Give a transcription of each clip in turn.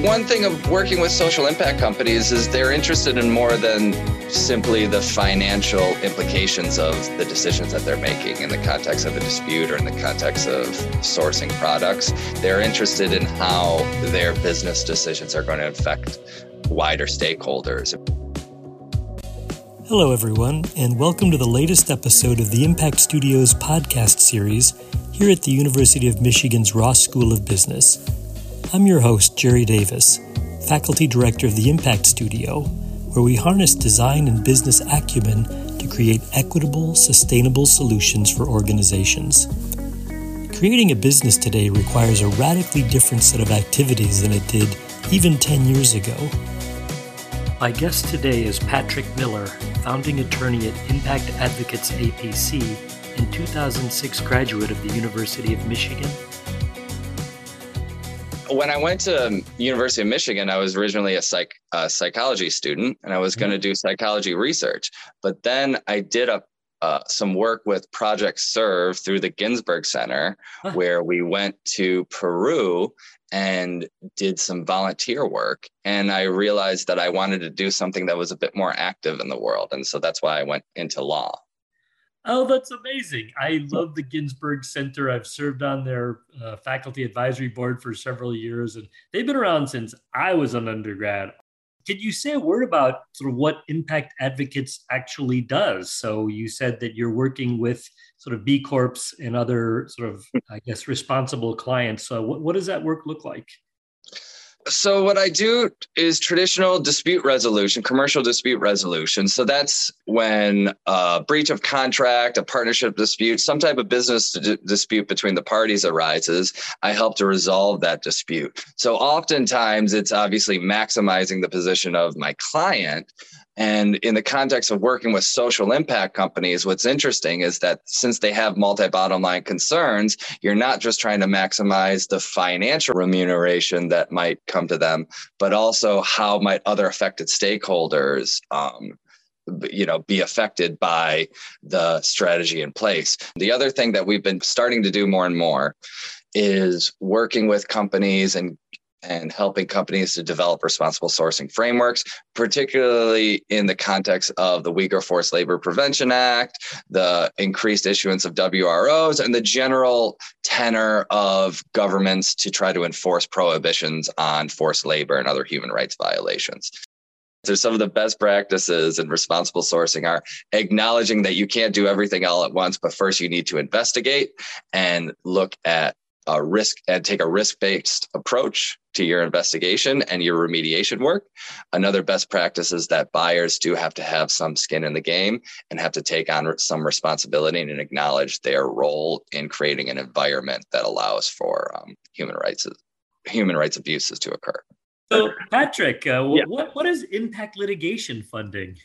one thing of working with social impact companies is they're interested in more than simply the financial implications of the decisions that they're making in the context of a dispute or in the context of sourcing products. They're interested in how their business decisions are going to affect wider stakeholders. Hello, everyone, and welcome to the latest episode of the Impact Studios podcast series here at the University of Michigan's Ross School of Business. I'm your host, Jerry Davis, Faculty Director of the Impact Studio, where we harness design and business acumen to create equitable, sustainable solutions for organizations. Creating a business today requires a radically different set of activities than it did even 10 years ago. My guest today is Patrick Miller, founding attorney at Impact Advocates APC and 2006 graduate of the University of Michigan when I went to University of Michigan, I was originally a psych a psychology student, and I was going to mm-hmm. do psychology research. But then I did a uh, some work with Project Serve through the Ginsberg Center, huh. where we went to Peru and did some volunteer work. And I realized that I wanted to do something that was a bit more active in the world, and so that's why I went into law. Oh, that's amazing. I love the Ginsberg Center. I've served on their uh, faculty advisory board for several years, and they've been around since I was an undergrad. Can you say a word about sort of what Impact Advocates actually does? So you said that you're working with sort of B Corps and other sort of, I guess, responsible clients. So what, what does that work look like? So what I do is traditional dispute resolution, commercial dispute resolution. So that's when a breach of contract, a partnership dispute, some type of business d- dispute between the parties arises. I help to resolve that dispute. So oftentimes it's obviously maximizing the position of my client and in the context of working with social impact companies, what's interesting is that since they have multi bottom line concerns, you're not just trying to maximize the financial remuneration that might come to them, but also how might other affected stakeholders um, you know be affected by the strategy in place. The other thing that we've been starting to do more and more is working with companies and and helping companies to develop responsible sourcing frameworks, particularly in the context of the Uyghur Forced Labor Prevention Act, the increased issuance of WROs, and the general tenor of governments to try to enforce prohibitions on forced labor and other human rights violations. So some of the best practices in responsible sourcing are acknowledging that you can't do everything all at once, but first you need to investigate and look at a risk and take a risk-based approach to your investigation and your remediation work. Another best practice is that buyers do have to have some skin in the game and have to take on some responsibility and acknowledge their role in creating an environment that allows for um, human rights human rights abuses to occur. So, Patrick, uh, yeah. what what is impact litigation funding?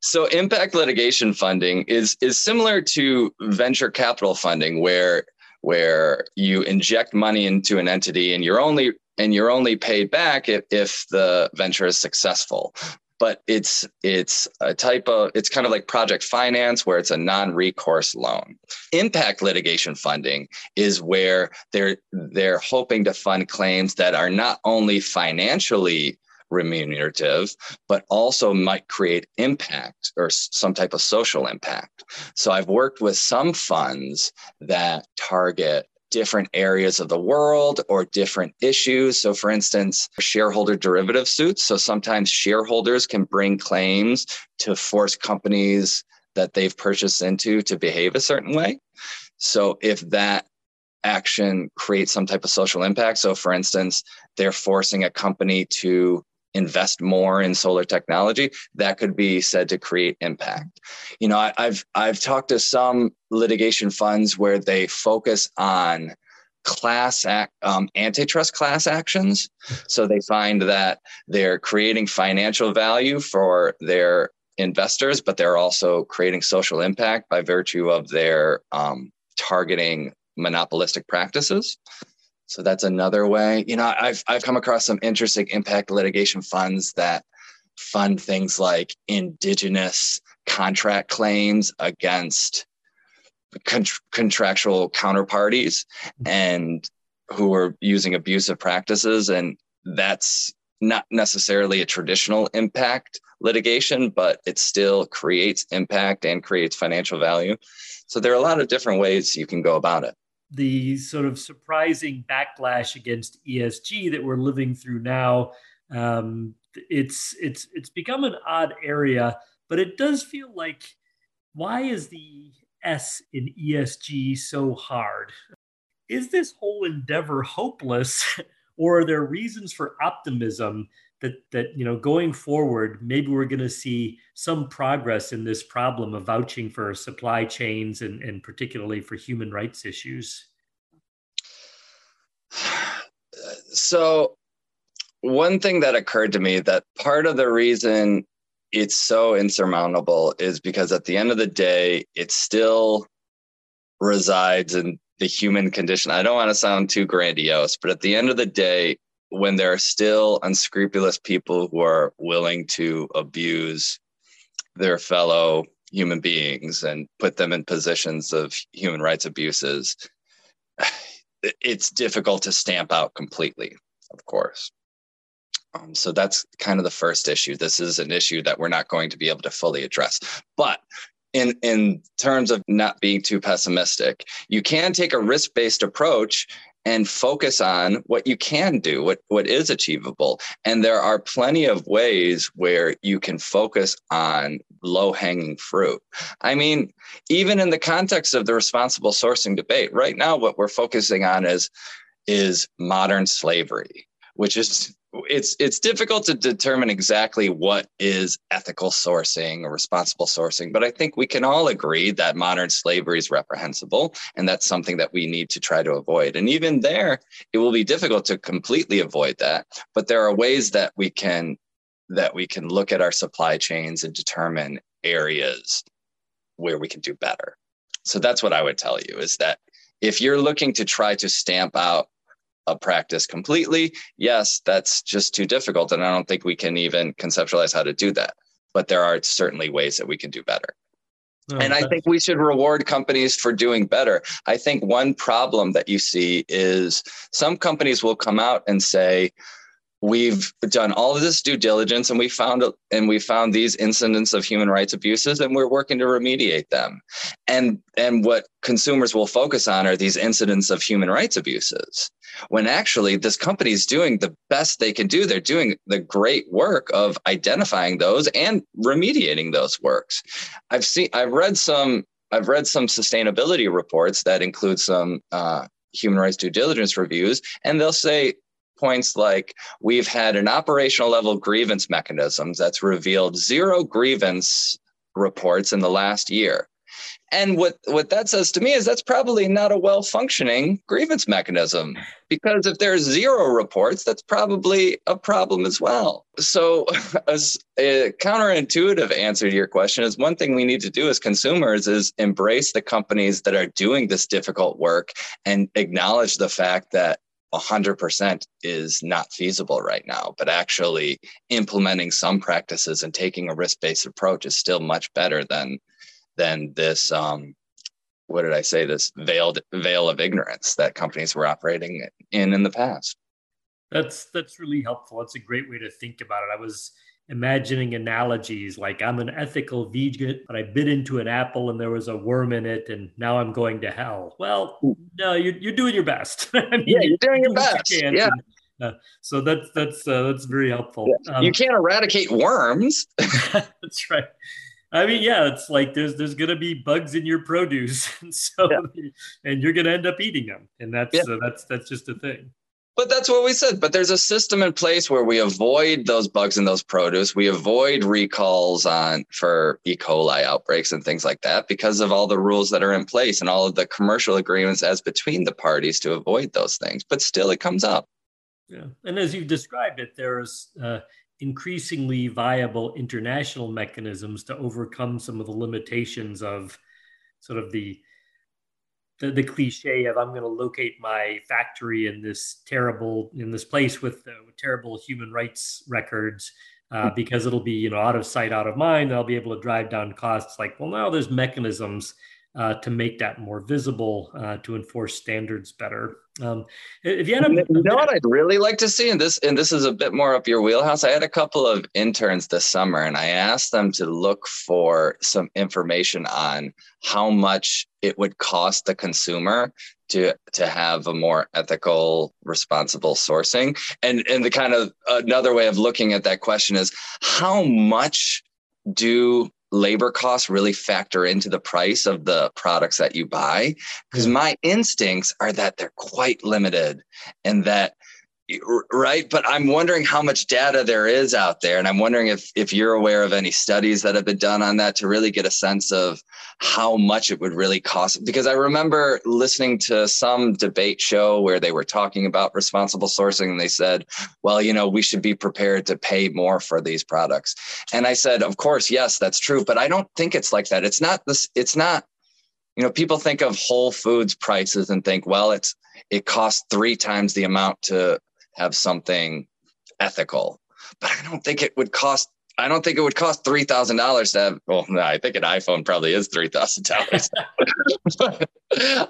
So impact litigation funding is is similar to venture capital funding where where you inject money into an entity and you're only and you're only paid back if, if the venture is successful. But it's it's a type of it's kind of like project finance where it's a non-recourse loan. Impact litigation funding is where they're they're hoping to fund claims that are not only financially remunerative, but also might create impact or some type of social impact. So I've worked with some funds that target different areas of the world or different issues. So, for instance, shareholder derivative suits. So, sometimes shareholders can bring claims to force companies that they've purchased into to behave a certain way. So, if that action creates some type of social impact, so for instance, they're forcing a company to invest more in solar technology that could be said to create impact. You know I, have i've talked to some litigation funds where they focus on class act, um, antitrust class actions. So they find that they're creating financial value for their investors but they're also creating social impact by virtue of their um, targeting monopolistic practices so that's another way. You know, I've I've come across some interesting impact litigation funds that fund things like indigenous contract claims against con- contractual counterparties and who are using abusive practices and that's not necessarily a traditional impact litigation, but it still creates impact and creates financial value. So there are a lot of different ways you can go about it. The sort of surprising backlash against ESG that we're living through now, um, it's it's it's become an odd area, but it does feel like why is the S in ESG so hard? Is this whole endeavor hopeless, or are there reasons for optimism that that you know going forward maybe we're going to see some progress in this problem of vouching for supply chains and, and particularly for human rights issues. So one thing that occurred to me that part of the reason it's so insurmountable is because at the end of the day it still resides in the human condition. I don't want to sound too grandiose but at the end of the day when there are still unscrupulous people who are willing to abuse their fellow human beings and put them in positions of human rights abuses, it's difficult to stamp out completely, of course. Um, so that's kind of the first issue. This is an issue that we're not going to be able to fully address. But in in terms of not being too pessimistic, you can take a risk based approach and focus on what you can do, what, what is achievable. And there are plenty of ways where you can focus on low hanging fruit. I mean, even in the context of the responsible sourcing debate, right now, what we're focusing on is, is modern slavery, which is it's it's difficult to determine exactly what is ethical sourcing or responsible sourcing but i think we can all agree that modern slavery is reprehensible and that's something that we need to try to avoid. And even there it will be difficult to completely avoid that but there are ways that we can that we can look at our supply chains and determine areas where we can do better. So that's what i would tell you is that if you're looking to try to stamp out a practice completely, yes, that's just too difficult. And I don't think we can even conceptualize how to do that. But there are certainly ways that we can do better. Oh, and I think we should reward companies for doing better. I think one problem that you see is some companies will come out and say, we've done all of this due diligence and we found and we found these incidents of human rights abuses and we're working to remediate them. And and what consumers will focus on are these incidents of human rights abuses when actually this company is doing the best they can do. They're doing the great work of identifying those and remediating those works. I've seen i've read some i've read some sustainability reports that include some uh, human rights due diligence reviews and they'll say points like we've had an operational level grievance mechanisms that's revealed zero grievance reports in the last year. And what, what that says to me is that's probably not a well functioning grievance mechanism because if there's zero reports, that's probably a problem as well. So, as a counterintuitive answer to your question is one thing we need to do as consumers is embrace the companies that are doing this difficult work and acknowledge the fact that 100% is not feasible right now, but actually implementing some practices and taking a risk-based approach is still much better than than this um, what did I say this veiled veil of ignorance that companies were operating in in the past. That's that's really helpful. That's a great way to think about it. I was imagining analogies like I'm an ethical vegan, but I bit into an apple and there was a worm in it, and now I'm going to hell. Well, no, you're, you're doing your best. I mean, yeah, you're doing your best. You yeah. uh, so that's that's uh, that's very helpful. Yeah. Um, you can't eradicate worms. that's right. I mean, yeah, it's like there's there's gonna be bugs in your produce, and so yeah. and you're gonna end up eating them, and that's yeah. uh, that's that's just a thing. But that's what we said. But there's a system in place where we avoid those bugs in those produce. We avoid recalls on for E. coli outbreaks and things like that because of all the rules that are in place and all of the commercial agreements as between the parties to avoid those things. But still, it comes up. Yeah, and as you've described it, there's uh, increasingly viable international mechanisms to overcome some of the limitations of sort of the the, the cliche of I'm going to locate my factory in this terrible in this place with, uh, terrible human rights records uh, hmm. because it'll be you know out of sight out of mind. I'll be able to drive down costs. Like well now there's mechanisms uh, to make that more visible, uh, to enforce standards better. Um, if you had a, you know what I'd really like to see, and this and this is a bit more up your wheelhouse. I had a couple of interns this summer, and I asked them to look for some information on how much it would cost the consumer to to have a more ethical, responsible sourcing. And and the kind of another way of looking at that question is how much do labor costs really factor into the price of the products that you buy. Because mm-hmm. my instincts are that they're quite limited and that right? But i'm wondering how much data there is out there and i'm wondering if if you're aware of any studies that have been done on that to really get a sense of how much it would really cost. Because i remember listening to some debate show where they were talking about responsible sourcing and they said well you know we should be prepared to pay more for these products. And i said of course yes that's true but i don't think it's like that. It's not this it's not you know people think of whole foods prices and think well it's it costs three times the amount to have something ethical. But I don't think it would cost. I don't think it would cost three thousand dollars to have. Well, no, I think an iPhone probably is three thousand dollars.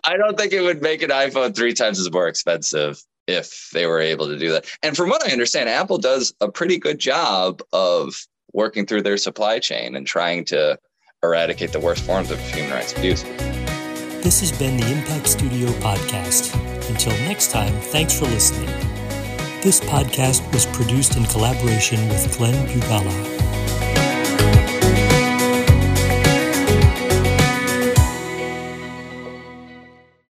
I don't think it would make an iPhone three times as more expensive if they were able to do that. And from what I understand, Apple does a pretty good job of working through their supply chain and trying to eradicate the worst forms of human rights abuse. This has been the Impact Studio podcast. Until next time, thanks for listening. This podcast was produced in collaboration with Glenn Bugala.